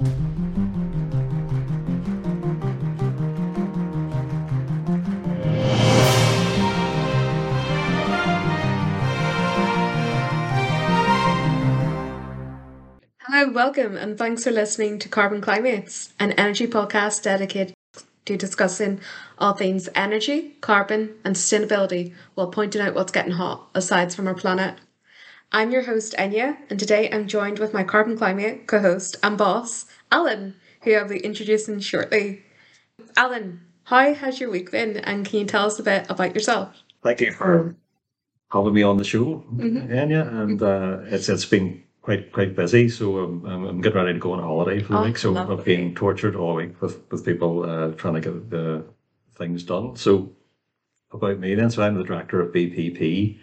Hello, welcome, and thanks for listening to Carbon Climates, an energy podcast dedicated to discussing all things energy, carbon, and sustainability while pointing out what's getting hot aside from our planet. I'm your host, Enya, and today I'm joined with my Carbon Climate co host and boss, Alan, who I'll be introducing shortly. Alan, how has your week been, and can you tell us a bit about yourself? Thank you for having me on the show, Mhm. Enya. And uh, it's it's been quite quite busy, so I'm, I'm, I'm getting ready to go on a holiday for the Oh, week. So lovely. I've been tortured all week with with people uh, trying to get the things done. So about me then, so I'm the director of BPP.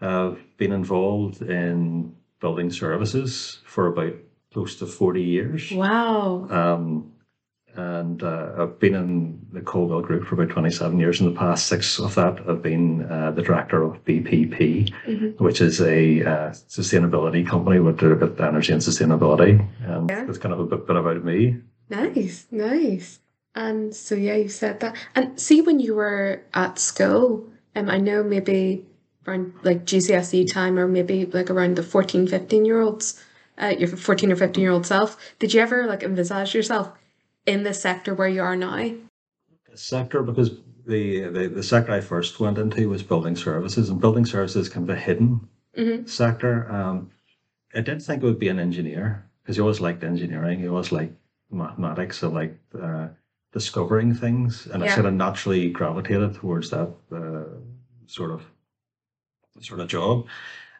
I've been involved in building services for about close to forty years. Wow. Um, and uh, I've been in the Colville Group for about 27 years. In the past six of that, I've been uh, the director of BPP, Mhm. which is a uh, sustainability company with, energy and sustainability. And Yeah. that's kind of a bit, bit about me. Nice, nice. And so yeah, you said that. And see when you were at school, um I know maybe around like GCSE time or maybe like around the 14, 15 year olds, uh, your 14 or 15 year old self, did you ever like envisage yourself in the sector where you are now? Sector, because the, the, the sector I first went into was building services, and building services can be a hidden Mm-hmm. sector. Um, I didn't think it would be an engineer because you always liked engineering, you always liked mathematics, I like. uh, discovering things, and I sort of naturally gravitated towards that uh, sort of sort of job.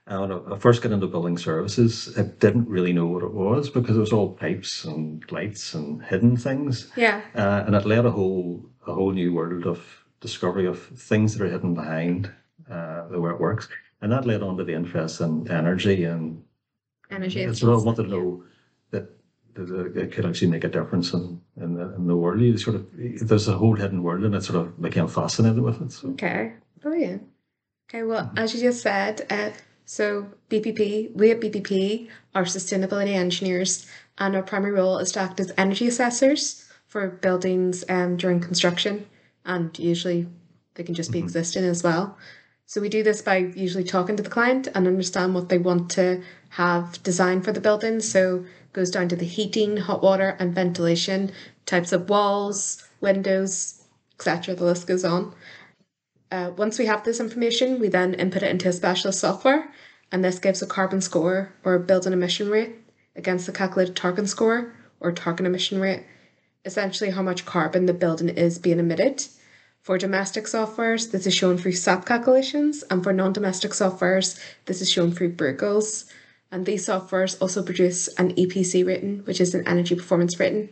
And when I first got into building services, I didn't really know what it was because it was all pipes and lights and hidden things, Yeah. uh, and it led a whole a whole new world of discovery of things that are hidden behind uh, the way it works, and that led on to the interest in energy and Energy. and so I wanted to know that it could actually make a difference in, in, the, in the world. You sort of there's a whole hidden world, and it sort of became fascinated with it. So Okay, brilliant. Okay, well, as you just said, uh, so BPP, we at BPP are sustainability engineers, and our primary role is to act as energy assessors for buildings um, during construction, and usually they can just be Mhm. existing as well. So we do this by usually talking to the client and understand what they want to have designed for the building. So goes down to the heating, hot water, and ventilation, types of walls, windows, etc. The list goes on. Uh, once we have this information, we then input it into a specialist software, and this gives a carbon score or building emission rate against the calculated target score or target emission rate, essentially how much carbon the building is being emitted. For domestic softwares, this is shown through SAP calculations, and for non domestic softwares, this is shown through BRUKLs. And these softwares also produce an EPC rating, which is an energy performance rating.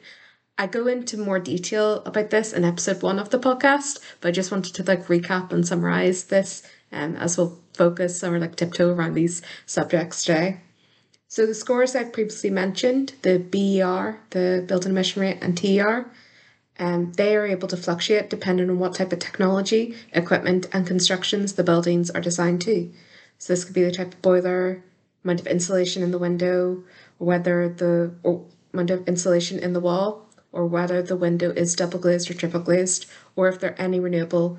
I go into more detail about this in episode one of the podcast, but I just wanted to like recap and summarize this um, as we'll focus or like tiptoe around these subjects today. So the scores I've previously mentioned, the BER, the building emission rate, and TER, um, they are able to fluctuate depending on what type of technology, equipment, and constructions the buildings are designed to. So this could be the type of boiler, amount of insulation in the window, whether the amount of insulation in the wall, or whether the window is double glazed or triple glazed, or if there are any renewable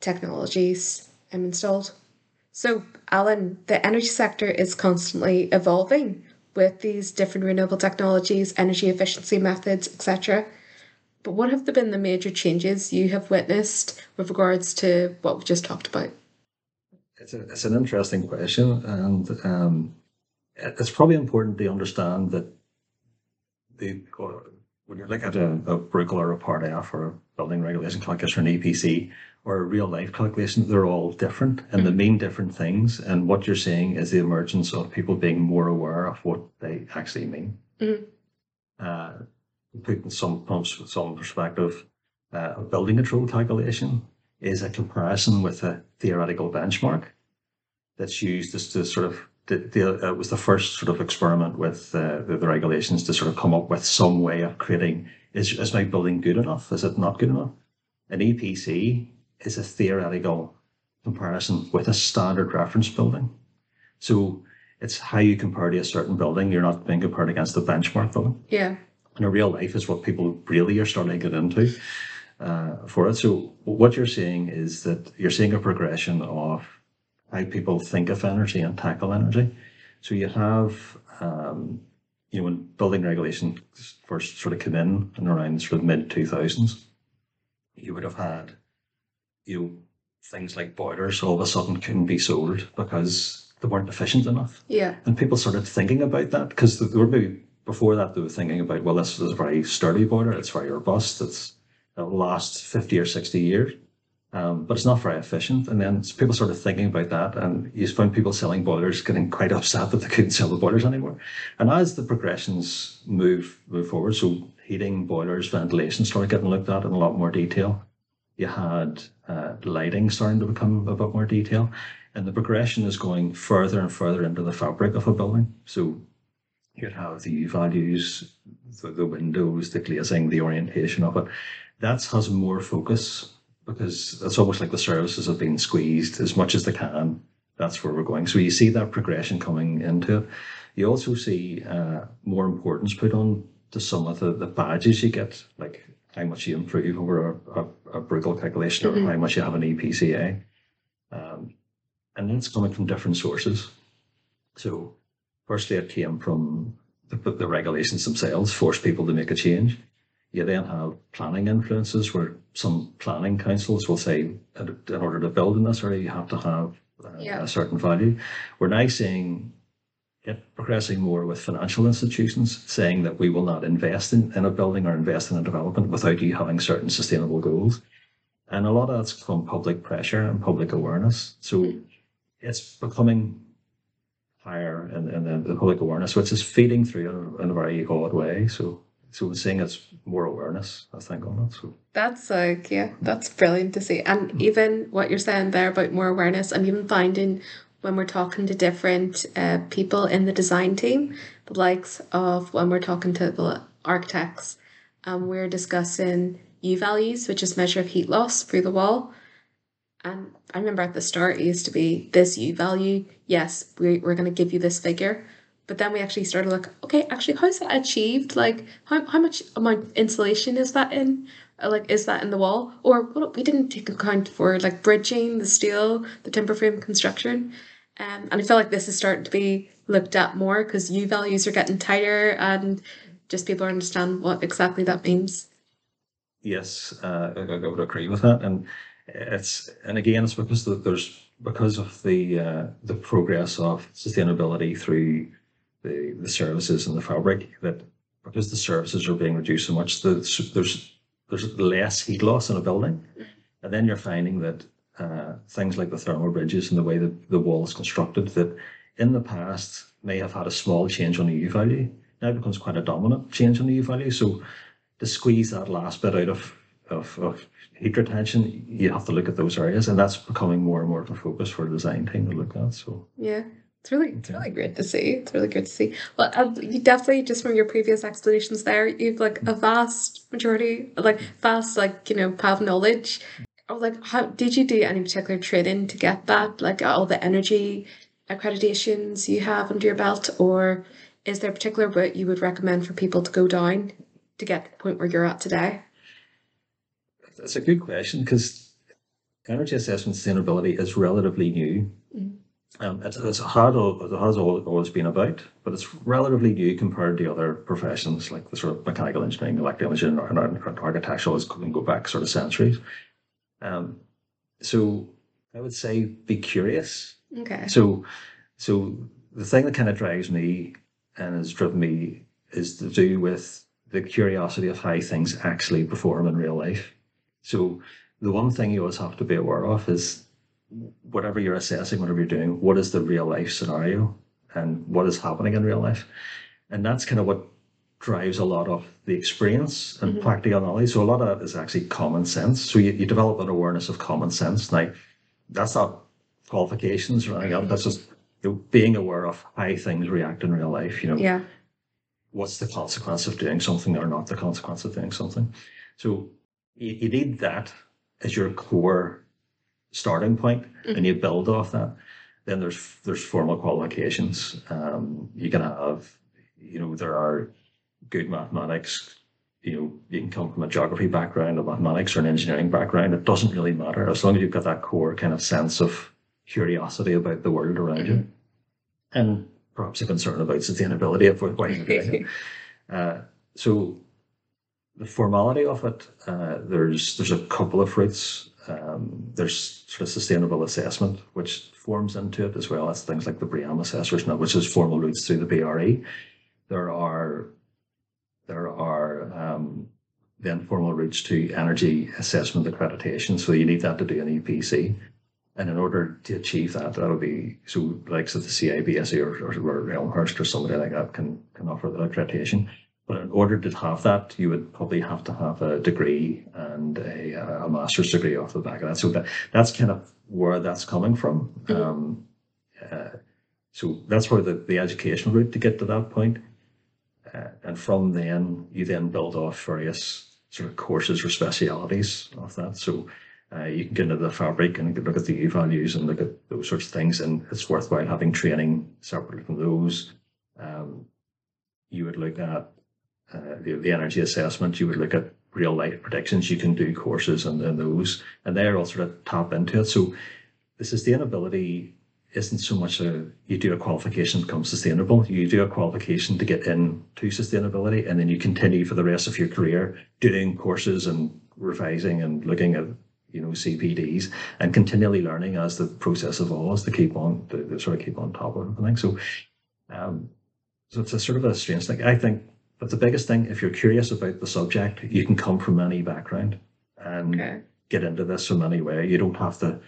technologies um, installed. So, Alan, the energy sector is constantly evolving with these different renewable technologies, energy efficiency methods, etc. But what have been the major changes you have witnessed with regards to what we just talked about? it's, a, it's an interesting question, and um, it's probably important to understand that the when you look at a, a or a Part L or a building regulation calculation or an EPC or a real life calculation, they're all different and they mean different things. And what you're seeing is the emergence of people being more aware of what they actually mean. Mhm. Uh, put in some from some perspective, uh, a building calculation is a comparison with a theoretical benchmark that's used as to sort of the, the, it was the first sort of experiment with uh, the, the regulations to sort of come up with some way of creating is, is my building good enough? Is it not good enough? An EPC is a theoretical comparison with a standard reference building. So it's how you compare to a certain building. You're not being compared against the benchmark building. Yeah. And a real life is what people really are starting to get into uh, for it. So what you're seeing is that you're seeing a progression of how people think of energy and tackle energy. So you have, um, you know, when building regulations first sort of came in and around sort of mid 2000s, you would have had, you know, things like boilers all of a sudden couldn't be sold because they weren't efficient enough. Yeah. And people started thinking about that because they were maybe before that they were thinking about, well, this is a very sturdy boiler, it's very robust, it's it'll last 50 or 60 years. Um, but it's not very efficient. And then people started thinking about that, and you found people selling boilers getting quite upset that they couldn't sell the boilers anymore. And as the progressions move move forward, so heating, boilers, ventilation started getting looked at in a lot more detail. You had uh, lighting starting to become a bit more detail, and the progression is going further and further into the fabric of a building. So you'd have the values, the, the windows, the glazing, the orientation of it. That has more focus because it's almost like the services have been squeezed as much as they can. That's where we're going. So you see that progression coming into it. You also see uh, more importance put on to some of the, the badges you get, like how much you improve over a, a, a BRUKL calculation or how much you have an EPCA. Um, and that's coming from different sources. So, firstly, it came from the, the regulations themselves, forced people to make a change. You then have planning influences where some planning councils will say, in in order to build in this area, you have to have uh, Yeah. a certain value. We're now seeing it progressing more with financial institutions saying that we will not invest in, in a building or invest in a development without you having certain sustainable goals. And a lot of that's from public pressure and public awareness. So it's becoming higher in, in the, the public awareness, which is feeding through in a, in a very odd way. So so we're seeing it's more awareness, I think, on it. So That's like, yeah, that's brilliant to see. And even what you're saying there about more awareness, I'm even finding when we're talking to different uh, people in the design team, the likes of when we're talking to the architects, um, we're discussing U values, which is measure of heat loss through the wall. And I remember at the start, it used to be this U value. Yes, we, we're going to give you this figure. But then we actually started like, okay, actually, how's that achieved? Like, how, how much amount insulation is that in? Uh, Like, is that in the wall? Or what, we didn't take account for like bridging, the steel, the timber frame construction. Um, and I feel like this is starting to be looked at more because U values are getting tighter and just people understand what exactly that means. yes, uh, I, I would agree with that. And it's and again, it's because the, there's because of the uh, the progress of sustainability through the, the services and the fabric that because the services are being reduced so much, the, there's there's less heat loss in a building, and then you're finding that uh, things like the thermal bridges and the way that the wall is constructed that in the past may have had a small change on the U value. Now becomes quite a dominant change on the U value. So to squeeze that last bit out of, of, of heat retention, you have to look at those areas, and that's becoming more and more of a focus for the design team to look at. So Yeah, it's really it's really great to see. It's really great to see. Well, uh, you definitely just from your previous explanations there, you've like a vast majority, like vast like you know have knowledge. Or like, how did you do any particular training to get that? Like all the energy accreditations you have under your belt, or is there a particular route you would recommend for people to go down to get to the point where you're at today? That's a good question because energy assessment sustainability is relatively new. Um, it's, it's al- it has always been about, but it's relatively new compared to other professions like the sort of mechanical engineering, electrical engineering, and, and architectural is can go back sort of centuries. Um, so I would say be curious. Okay. So, so the thing that kind of drives me and has driven me is to do with the curiosity of how things actually perform in real life. So, the one thing you always have to be aware of is whatever you're assessing, whatever you're doing, what is the real life scenario and what is happening in real life, and that's kind of what drives a lot of the experience and mm-hmm. practical knowledge. So a lot of that is actually common sense. So you, you develop an awareness of common sense. Now, that's not qualifications or anything else. That's just you know, being aware of how things react in real life. You know, Yeah. what's the consequence of doing something or not the consequence of doing something. So you, you need that as your core starting point, and you build off that. Then there's there's formal qualifications. Um, you can have, you know, there are good mathematics, you know, you can come from a geography background, a mathematics or an engineering background. It doesn't really matter as long as you've got that core kind of sense of curiosity about the world around you, and perhaps a concern about sustainability of what you're doing. Uh, so the formality of it, uh, there's there's a couple of routes. Um, there's sort of sustainable assessment, which forms into it as well as things like the BREEAM assessors, now, which is formal routes through the BRE. There are there are um, then formal routes to energy assessment accreditation. So you need that to do an EPC. And in order to achieve that, that'll be so like so the CIBSE or, or, or Elmhurst or somebody like that can can offer that accreditation. But in order to have that, you would probably have to have a degree and a, a master's degree off the back of that. So that that's kind of where that's coming from. Mhm. Um, uh, so that's where the, the educational route to get to that point. Uh, and from then, you then build off various sort of courses or specialities of that. So uh, you can get into the fabric and look at the U values and look at those sorts of things. And it's worthwhile having training separately from those. Um, you would look at uh, the, the energy assessment, you would look at real life predictions. You can do courses and, and those, and they're all sort of tap into it. So the sustainability isn't so much a you do a qualification to become sustainable. You do a qualification to get into sustainability, and then you continue for the rest of your career doing courses and revising and looking at you know CPDs and continually learning as the process evolves to keep on to, to sort of keep on top of everything. So, um, so it's a sort of a strange thing. I think, but the biggest thing, if you're curious about the subject, you can come from any background and Okay. get into this from anywhere. You don't have to.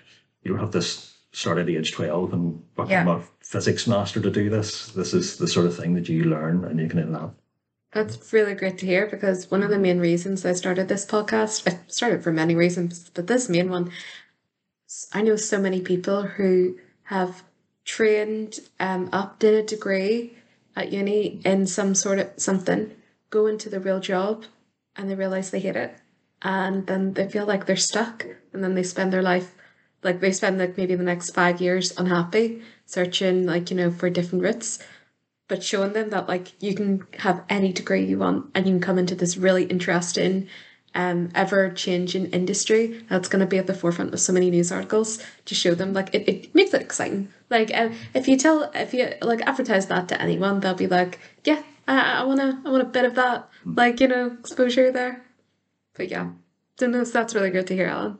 You don't have to start at age twelve and become Yeah. a physics master to do this. This is the sort of thing that you learn and you can adapt. That's really great to hear because one of the main reasons I started this podcast, I started for many reasons, but this main one, I know so many people who have trained um, up, did a degree at uni in some sort of something, go into the real job, and they realize they hate it, and then they feel like they're stuck, and then they spend their life, like they spend like maybe the next five years unhappy, searching like you know for different routes but showing them that like you can have any degree you want and you can come into this really interesting um ever changing industry that's going to be at the forefront of so many news articles to show them like it, it makes it exciting like uh, if you tell if you like advertise that to anyone they'll be like yeah i, I want to i want a bit of that like you know exposure there but yeah don't know that's really good to hear alan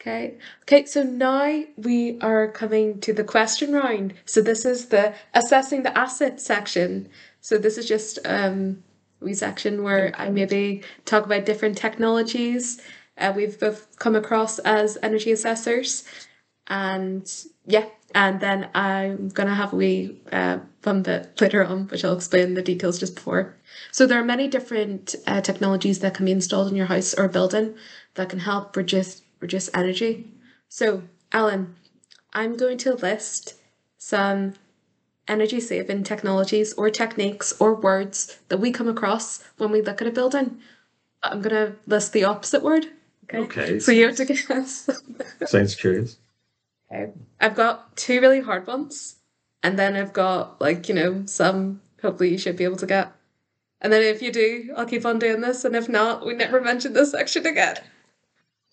Okay. Okay, so now we are coming to the question round. So this is the assessing the asset section. So this is just um we section where I maybe talk about different technologies uh, we've both come across as energy assessors. And yeah, and then I'm gonna have a wee uh, fun bit later on, which I'll explain the details just before. So there are many different uh, technologies that can be installed in your house or building that can help reduce reduce energy. So, Alan, I'm going to list some energy saving technologies or techniques or words that we come across when we look at a building. I'm going to list the opposite word. Okay. Okay. So you have to guess. Sounds curious. Okay. I've got two really hard ones, and then I've got like you know some. Hopefully, you should be able to get. And then if you do, I'll keep on doing this, and if not, we never mention this section again.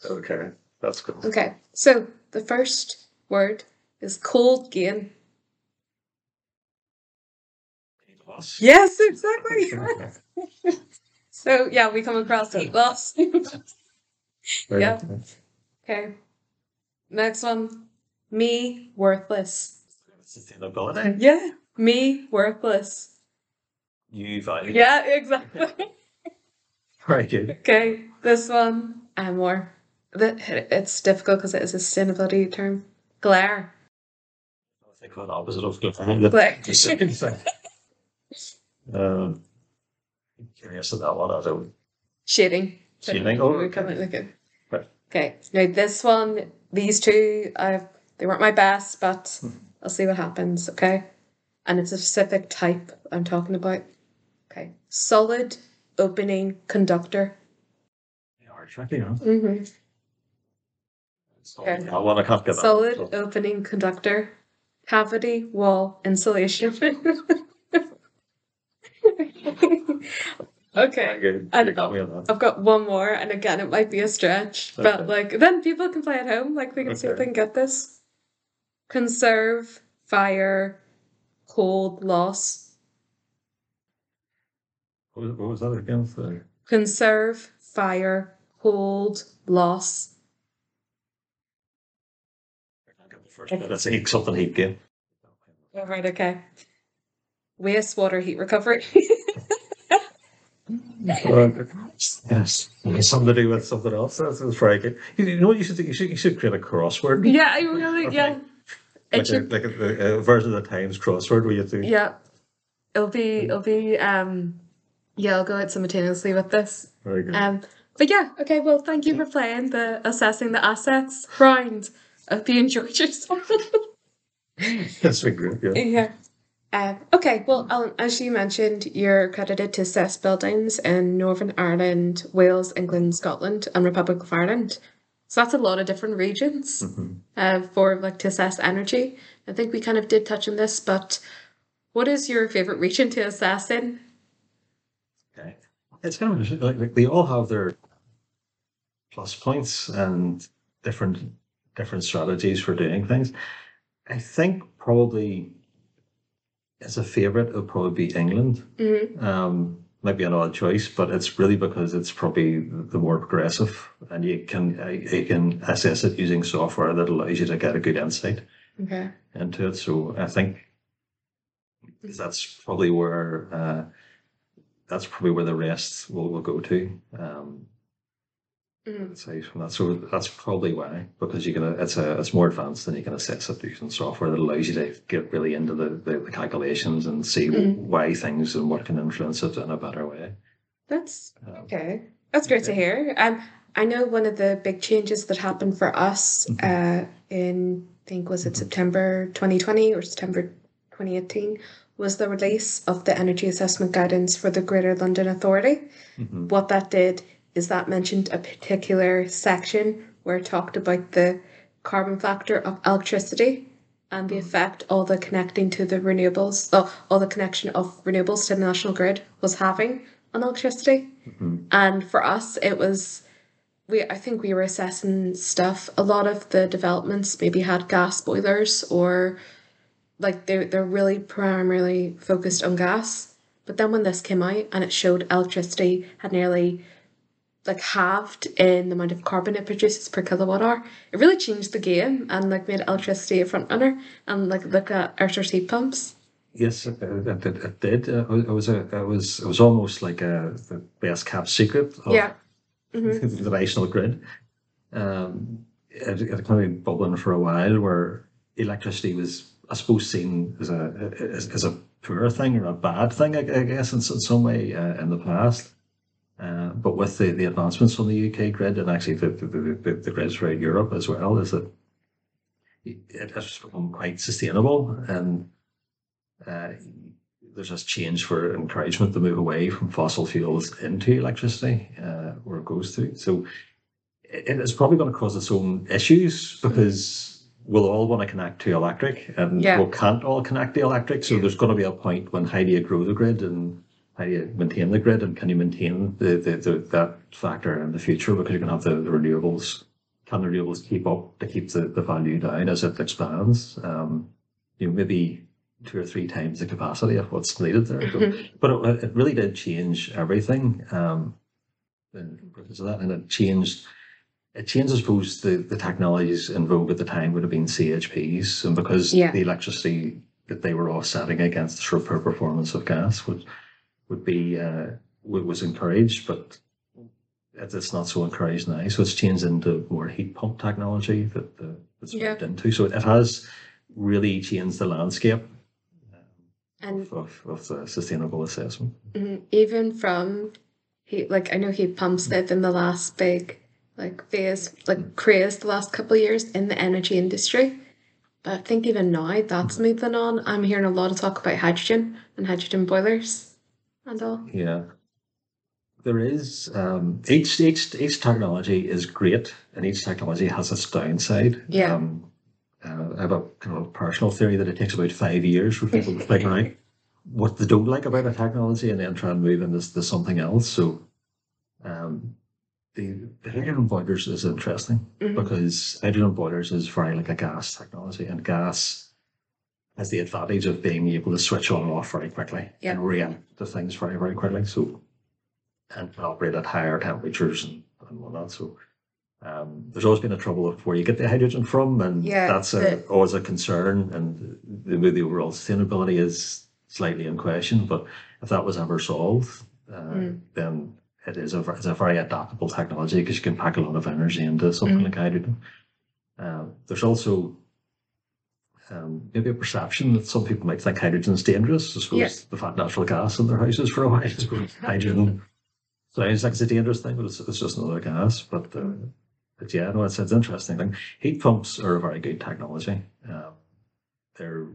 Okay, that's cool. Okay, so the first word is cold gain. Yes, exactly. so yeah, we come across heat loss. Yeah. okay. Next one, me worthless. Sustainability. Yeah, me worthless. U value. Yeah, exactly. Very good. okay, this one and more. It's difficult because it is a sustainability term. Glare. I think the opposite of. Glare. The same thing. Um, curious about that one. I don't. Shading. Shading, oh, okay. Right. Okay. Now this one, these two, I they weren't my best, but Hmm. I'll see what happens. Okay. And it's a specific type I'm talking about. Okay. Solid opening conductor. They are tricky, huh? Mm-hmm. Okay. I want to can't get that. Solid opening conductor. Cavity wall insulation. okay. Good. And You got me on that. I've got one more, and again, it might be a stretch, but like then people can play at home. Like they can see if they can get this. Conserve, fire, cold, loss. What was, what was that again? So, Conserve, fire, hold, loss. first bit, That's a something heat gain. Oh, right, okay. Wastewater heat recovery. Yes, something to do with something else. That's, that's very good. You, you know what you should do? You should, you should create a crossword. yeah, I really, yeah. Like, a, like a, a version of the Times crossword where you do. yeah. It'll be, it'll be, um, yeah, I'll go out simultaneously with this. Very good. Um, but yeah, okay, well, thank you for playing the assessing the assets round. I hope you enjoyed yourself. That's been great. Yeah. yeah. Um, okay, well, Alan, as you mentioned, you're accredited to assess buildings in Northern Ireland, Wales, England, Scotland, and Republic of Ireland. So that's a lot of different regions Mhm. uh, for like to assess energy. I think we kind of did touch on this, but what is your favorite region to assess in? Okay. It's kind of interesting. Like, like they all have their plus points and different different strategies for doing things. I think probably as a favorite, it would probably be England. Mm-hmm. Um, might be an odd choice, but it's really because it's probably the more progressive, and you can uh, you can assess it using software that allows you to get a good insight Okay. into it. So I think that's probably where uh, that's probably where the rest will, will go to. Um, Aside from that, so that's probably why because you can it's a it's more advanced than you can assess it using software that allows you to get really into the, the, the calculations and see Mhm. why things and what can influence it in a better way. That's Um, Okay, that's great to hear. Um, I know one of the big changes that happened for us uh, in, I think, was it September 2020 or September 2018, was the release of the energy assessment guidance for the Greater London Authority. mhm. What that did is that mentioned a particular section where it talked about the carbon factor of electricity and the effect all the connecting to the renewables, oh, all the connection of renewables to the national grid was having on electricity. Mhm. And for us, it was we. I think we were assessing stuff. A lot of the developments maybe had gas boilers or like they they're really primarily focused on gas. But then when this came out and it showed electricity had nearly like halved in the amount of carbon it produces per kilowatt hour, it really changed the game and like made electricity a front runner and like look at air source heat pumps. Yes, it, it, it, did. It was a, it was it was almost like a the best kept secret of Yeah. Mhm. the national grid. Um, it, it kind of been bubbling for a while, where electricity was, I suppose, seen as a as, as a poor thing or a bad thing, I, I guess, in, in some way uh, in the past. Uh, but with the, the advancements on the UK grid and actually the, the, the, the, grids throughout Europe as well, is that it has become quite sustainable and uh, there's this change for encouragement to move away from fossil fuels into electricity, uh, where it goes to. So it, it's probably going to cause its own issues because we'll all want to connect to electric and Yeah. we can't all connect to electric. So there's going to be a point when how do you grow the grid and how do you maintain the grid and can you maintain the, the, the that factor in the future because you're going to have the, the renewables. Can the renewables keep up to keep the, the value down as it expands? Um, you know, maybe two or three times the capacity of what's needed there. So- but it, it really did change everything. Um, and because of that, and it changed. It changed, I suppose, the, the technologies in vogue at the time would have been CHPs, and because Yeah. the electricity that they were offsetting against the sort of poor performance of gas would would be uh, was encouraged, but it's not so encouraged now. So it's changed into more heat pump technology that the, it's Yeah. moved into. So it has really changed the landscape And of, of, of the sustainable assessment. Mhm. even from heat like I know heat pumps they've been the last big like phase like craze the last couple of years in the energy industry. But I think even now that's moving on. I'm hearing a lot of talk about hydrogen and hydrogen boilers all. Yeah. There is um, each each each technology is great, and each technology has its downside. Yeah. Um, uh, I have a kind of personal theory that it takes about five years for people to figure out what they don't like about a technology and then try and move into to something else. So um, the, the hydrogen boilers is interesting Mhm. because hydrogen boilers is very like a gas technology and gas has the advantage of being able to switch on and off very quickly Yeah. and react to things very, very quickly. So and can operate at higher temperatures and, and whatnot. So um, there's always been a trouble of where you get the hydrogen from, and Yeah, that's a, the- always a concern. And the, the overall sustainability is slightly in question. But if that was ever solved, uh, Mm. then it is a, it's a very adaptable technology because you can pack a lot of energy into something Mm. like hydrogen. Um, there's also um, maybe a perception that some people might think hydrogen is dangerous. I suppose Yeah. they've had natural gas in their houses for a while. I suppose hydrogen sounds like it's a dangerous thing, but it's, it's just another gas. But, uh, but yeah, no, it's, it's an interesting thing. Heat pumps are a very good technology. Um, they're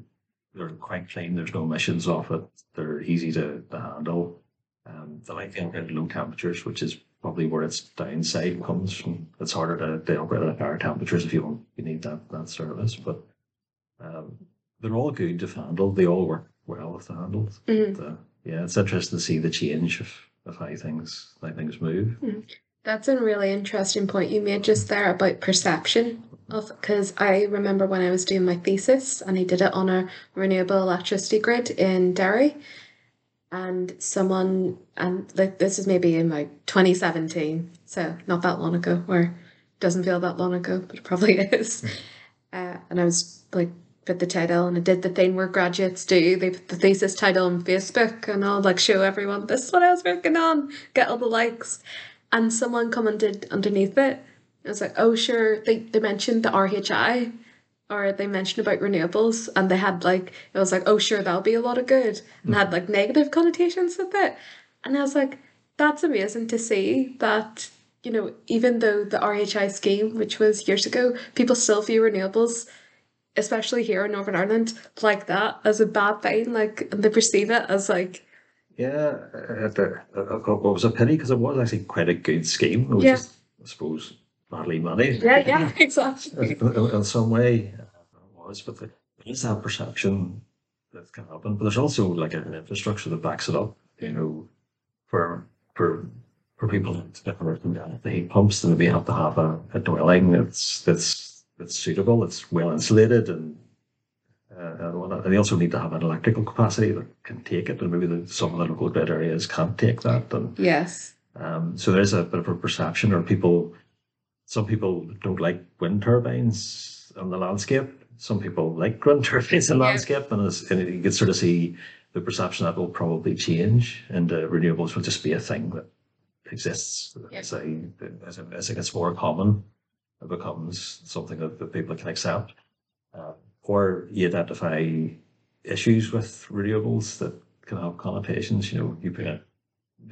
they're quite clean. There's no emissions off it. They're easy to, to handle. Um, they like to operate at low temperatures, which is probably where its downside comes from. It's harder to, to operate at higher temperatures if you want you need that that service. But um, they're all good to handle. They all work well if they're handled. Mhm. But, uh, yeah, it's interesting to see the change of, of how things how things move. That's a really interesting point you made just there about perception of because I remember when I was doing my thesis and I did it on a renewable electricity grid in Derry, and someone and like this is maybe in like 2017, so not that long ago, or doesn't feel that long ago, but it probably is. Uh, and I was like put the title and I did the thing where graduates do. They put the thesis title on Facebook and I'll like show everyone this is what I was working on, get all the likes. And someone commented underneath it. I was like, oh sure, they, they mentioned the RHI or they mentioned about renewables and they had like it was like, oh sure, that'll be a lot of good and had like negative connotations with it. And I was like, that's amazing to see that, you know, even though the RHI scheme, which was years ago, people still view renewables especially here in Northern Ireland, like that as a bad thing. Like, they perceive it as like, Yeah, it was a pity because it was actually quite a good scheme. It was Yeah. just, I suppose, badly managed. yeah, yeah, exactly. in, some way uh, it was, but the, there is that perception that can happen. But there's also like an infrastructure that backs it up. You know, for for for people to different the heat pumps, then we have to have a, a dwelling that's that's that's suitable, it's well insulated, and uh, and they also need to have an electrical capacity that can take it, and maybe the, some of the local grid areas can't take that. And Yes. um, so there's a bit of a perception, or people, some people don't like wind turbines on the landscape. Some people like wind turbines in Yeah. landscape, and, it's, and you can sort of see the perception that will probably change, and uh, renewables will just be a thing that exists. Yeah. As, a, as, a, as it gets more common, becomes something that, that people can accept. Uh, or you identify issues with renewables that can have connotations. You know, you put a,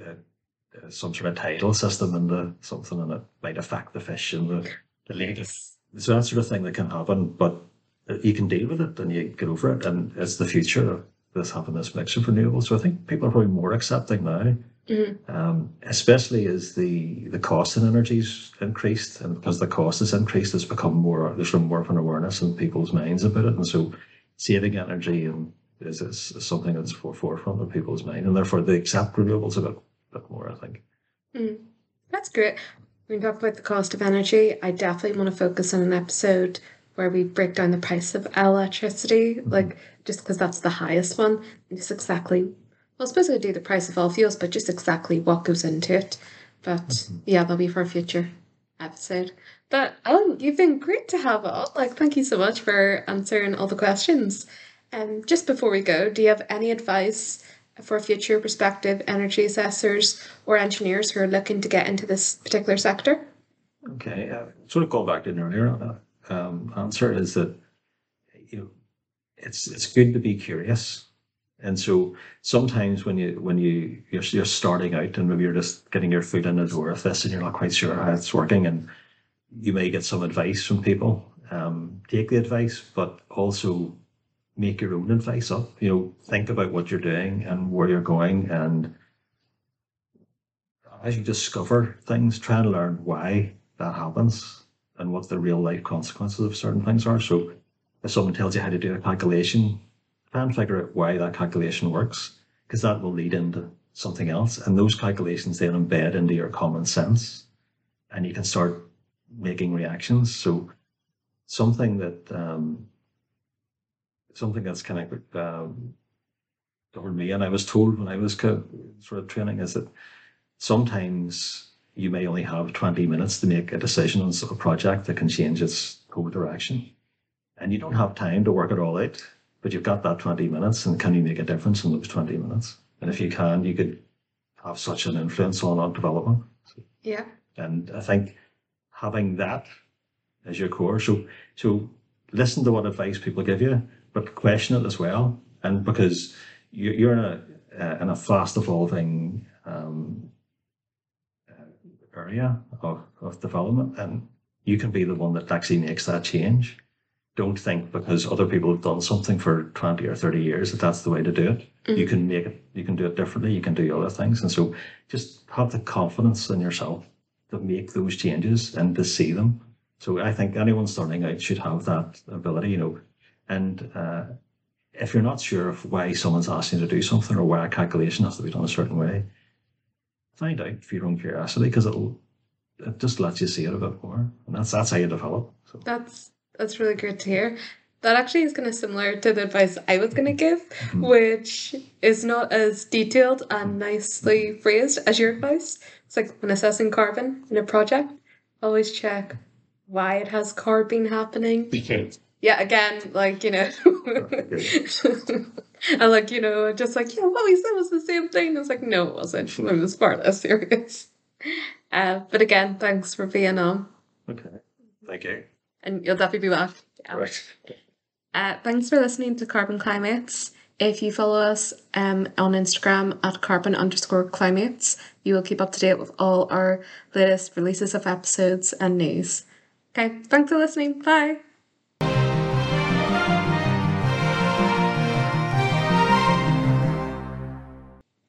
a some sort of tidal system into something and it might affect the fish in the, the lake. So that sort of thing that can happen, but you can deal with it and you get over it. And it's the future of this having this mix of renewables. So I think people are probably more accepting now, Mhm. um, especially as the, the cost in energy's increased. And because the cost has increased, it's become more, there's more of an awareness in people's minds about it. And so saving energy and is, is, is something that's for forefront of people's mind. And therefore they accept renewables a bit, bit more, I think. That's great. When we talk about the cost of energy, I definitely want to focus on an episode where we break down the price of electricity, like just because that's the highest one, just exactly. Well, I suppose I do the price of all fuels, but just exactly what goes into it. But yeah, that'll be for a future episode. But Alan, you've been great to have on. Like, thank you so much for answering all the questions. Um, just before we go, do you have any advice for future prospective energy assessors or engineers who are looking to get into this particular sector? Okay, uh, sort of going back to an earlier um, answer is that you know it's it's good to be curious, and so sometimes when you when you you're, you're starting out and maybe you're just getting your foot in the door of this and you're not quite sure how it's working, and you may get some advice from people. Um, take the advice, but also make your own advice up. You know, think about what you're doing and where you're going, and as you discover things, try and learn why that happens and what the real life consequences of certain things are. So if someone tells you how to do a calculation, try and figure out why that calculation works, because that will lead into something else. And those calculations then embed into your common sense, and you can start making reactions. So something that um, something that's kind of um, governed me, and I was told when I was co- sort of training, is that sometimes you may only have 20 minutes to make a decision on a project that can change its whole direction. And you don't have time to work it all out, but you've got that 20 minutes, and can you make a difference in those 20 minutes? And if you can, you could have such an influence on our development. Yeah. And I think having that as your core, so so listen to what advice people give you, but question it as well. And because you- you're in a uh, in a fast evolving um, uh, area of, of development, and you can be the one that actually makes that change. Don't think because other people have done something for twenty or thirty years that that's the way to do it. You can make it. You can do it differently. You can do other things, and so just have the confidence in yourself to make those changes and to see them. So I think anyone starting out should have that ability, you know. And uh, if you're not sure of why someone's asking you to do something or why a calculation has to be done a certain way, find out for your own curiosity because it'll it just lets you see it a bit more, and that's that's how you develop. So That's that's really great to hear. That actually is kind of similar to the advice I was going to give, Mm-hmm. which is not as detailed and nicely phrased as your advice. It's like when assessing carbon in a project, always check why it has carbon happening. Because. Yeah, again, like, you know, and like, you know, just like, yeah, what we said was the same thing. It's like, no, it wasn't. It was far less serious. Uh, but again, thanks for being on. okay, thank you. And you'll definitely be back. Yeah. Right. Uh, thanks for listening to Carbon Climates. If you follow us um, on Instagram at carbon underscore climates, you will keep up to date with all our latest releases of episodes and news. Okay, thanks for listening. Bye.